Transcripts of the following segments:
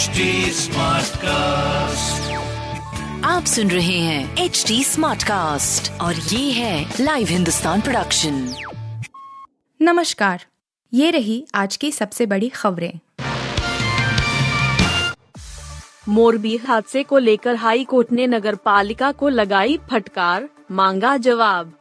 HD cast आप सुन रहे हैं एच डी स्मार्ट कास्ट और ये है लाइव हिंदुस्तान प्रोडक्शन नमस्कार ये रही आज की सबसे बड़ी खबरें। मोरबी हादसे को लेकर हाई कोर्ट ने नगर पालिका को लगाई फटकार मांगा जवाब।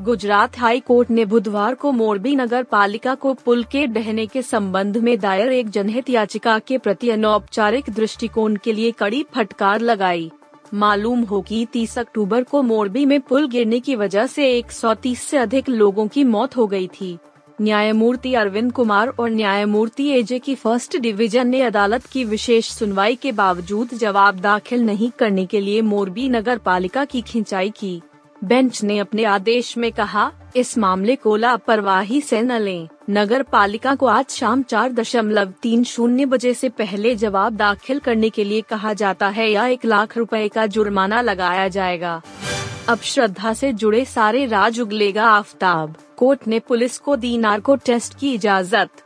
गुजरात हाई कोर्ट ने बुधवार को मोरबी नगर पालिका को पुल के डहने के संबंध में दायर एक जनहित याचिका के प्रति अनौपचारिक दृष्टिकोण के लिए कड़ी फटकार लगाई। मालूम हो कि 30 अक्टूबर को मोरबी में पुल गिरने की वजह से 130 से अधिक लोगों की मौत हो गई थी। न्यायमूर्ति अरविंद कुमार और न्यायमूर्ति एजे की फ़र्स्ट डिवीज़न ने अदालत की विशेष सुनवाई के बावजूद जवाब दाखिल नहीं करने के लिए मोरबी नगर पालिका की खिंचाई की। बेंच ने अपने आदेश में कहा, इस मामले को लापरवाही से न लें। नगर पालिका को आज शाम चार दशमलव तीन शून्य बजे से पहले जवाब दाखिल करने के लिए कहा जाता है या एक लाख रुपए का जुर्माना लगाया जाएगा। अब श्रद्धा से जुड़े सारे राज उगलेगा आफ्ताब। कोर्ट ने पुलिस को दी नार्को टेस्ट की इजाज़त।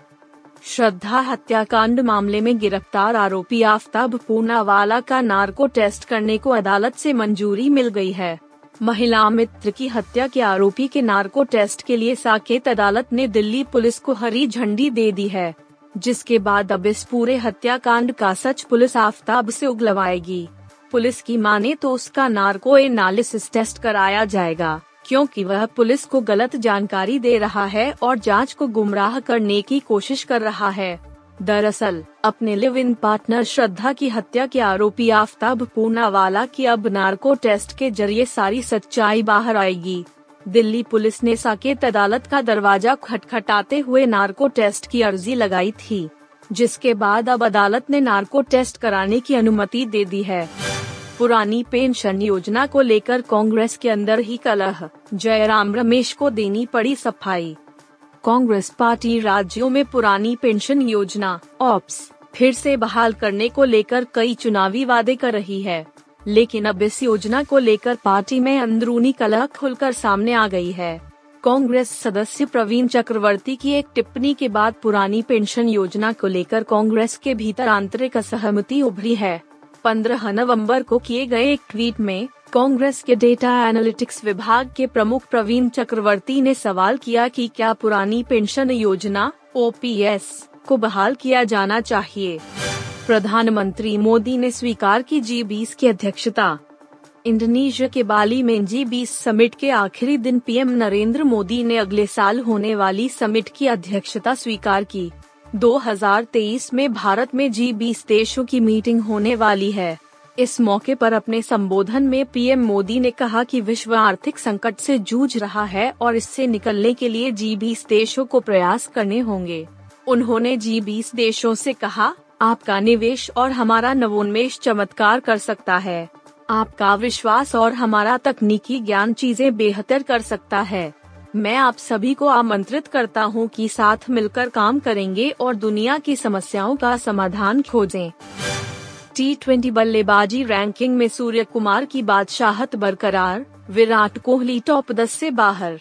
श्रद्धा हत्याकांड मामले में गिरफ़्तार आरोपी आफ्ताब पूनावाला का नार्को टेस्ट करने को अदालत से मंजूरी मिल गई है। महिला मित्र की हत्या के आरोपी के नार्को टेस्ट के लिए साकेत अदालत ने दिल्ली पुलिस को हरी झंडी दे दी है, जिसके बाद अब इस पूरे हत्याकांड का सच पुलिस आफ्ताब से उगलवाएगी। पुलिस की माने तो उसका नार्को एनालिसिस टेस्ट कराया जाएगा, क्योंकि वह पुलिस को गलत जानकारी दे रहा है और जाँच को गुमराह करने की कोशिश कर रहा है। दरअसल, अपने लिव इन पार्टनर श्रद्धा की हत्या के आरोपी आफ्ताब पूनावाला की अब नार्को टेस्ट के ज़रिए सारी सच्चाई बाहर आएगी। दिल्ली पुलिस ने साकेत अदालत का दरवाज़ा खटखटाते हुए नार्को टेस्ट की अर्जी लगाई थी, जिसके बाद अब अदालत ने नार्को टेस्ट कराने की अनुमति दे दी है। पुरानी पेंशन योजना को लेकर कांग्रेस के अंदर ही कलह, जयराम रमेश को देनी पड़ी सफ़ाई। कांग्रेस पार्टी राज्यों में पुरानी पेंशन योजना, ऑप्स, फिर से बहाल करने को लेकर कई चुनावी वादे कर रही है। लेकिन अब इस योजना को लेकर पार्टी में अंदरूनी कलह खुलकर सामने आ गई है। कांग्रेस सदस्य प्रवीण चक्रवर्ती की एक टिप्पणी के बाद पुरानी पेंशन योजना को लेकर कांग्रेस के भीतर आंतरिक असहमति उभरी है। 15 नवंबर को किए गए एक ट्वीट में, कांग्रेस के डेटा एनालिटिक्स विभाग के प्रमुख प्रवीण चक्रवर्ती ने सवाल किया कि क्या पुरानी पेंशन योजना, ओपीएस, को बहाल किया जाना चाहिए? प्रधानमंत्री मोदी ने स्वीकार की जी बीस की अध्यक्षता। इंडोनेशिया के बाली में जी बीस समिट के आखिरी दिन पीएम नरेंद्र मोदी ने अगले साल होने वाली समिट की अध्यक्षता स्वीकार की। 2023 में भारत में जी बीस देशों की मीटिंग होने वाली है। इस मौके पर अपने संबोधन में पीएम मोदी ने कहा कि विश्व आर्थिक संकट से जूझ रहा है और इससे निकलने के लिए जी बीस देशों को प्रयास करने होंगे। उन्होंने जी बीस देशों से कहा, आपका निवेश और हमारा नवोन्मेष चमत्कार कर सकता है। आपका विश्वास और हमारा तकनीकी ज्ञान चीज़ें बेहतर कर सकता है। मैं आप सभी को आमंत्रित करता हूँ कि साथ मिलकर काम करेंगे और दुनिया की समस्याओं का समाधान खोजें। टी ट्वेंटी बल्लेबाजी रैंकिंग में सूर्य कुमार की बादशाहत बरकरार, विराट कोहली टॉप दस से बाहर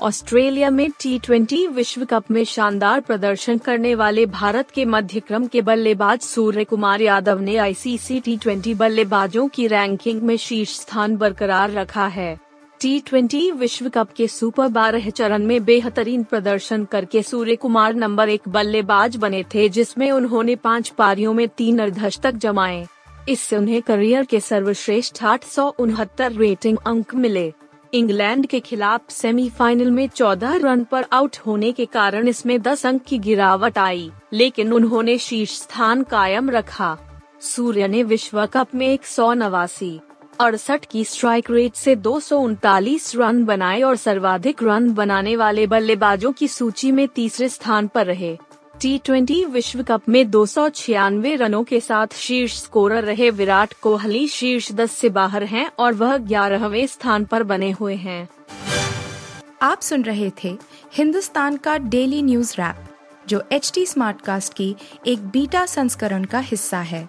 ऑस्ट्रेलिया में टी ट्वेंटी विश्व कप में शानदार प्रदर्शन करने वाले भारत के मध्य क्रम के बल्लेबाज सूर्य कुमार यादव ने आईसीसी टी ट्वेंटी बल्लेबाजों की रैंकिंग में शीर्ष स्थान बरकरार रखा है टी ट्वेंटी विश्व कप के सुपर बारह चरण में बेहतरीन प्रदर्शन करके सूर्य कुमार नंबर एक बल्लेबाज बने थे, जिसमें उन्होंने पाँच पारियों में तीन अर्धशतक जमाए। इससे उन्हें करियर के सर्वश्रेष्ठ आठ सौ उनहत्तर रेटिंग अंक मिले। इंग्लैंड के खिलाफ सेमीफाइनल में 14 रन पर आउट होने के कारण इसमें 10 अंक की गिरावट आई, लेकिन उन्होंने शीर्ष स्थान कायम रखा। सूर्य ने विश्व कप में एक सौ नवासी की स्ट्राइक रेट से दो सौ उनतालीस रन बनाए और सर्वाधिक रन बनाने वाले बल्लेबाजों की सूची में तीसरे स्थान पर रहे। टी विश्व कप में दो सौ छियानवे रनों के साथ शीर्ष स्कोरर रहे विराट कोहली शीर्ष दस से बाहर हैं और वह ग्यारहवें स्थान पर बने हुए हैं। आप सुन रहे थे हिंदुस्तान का डेली न्यूज़ रैप जो एच टी स्मार्ट कास्ट की एक बीटा संस्करण का हिस्सा है।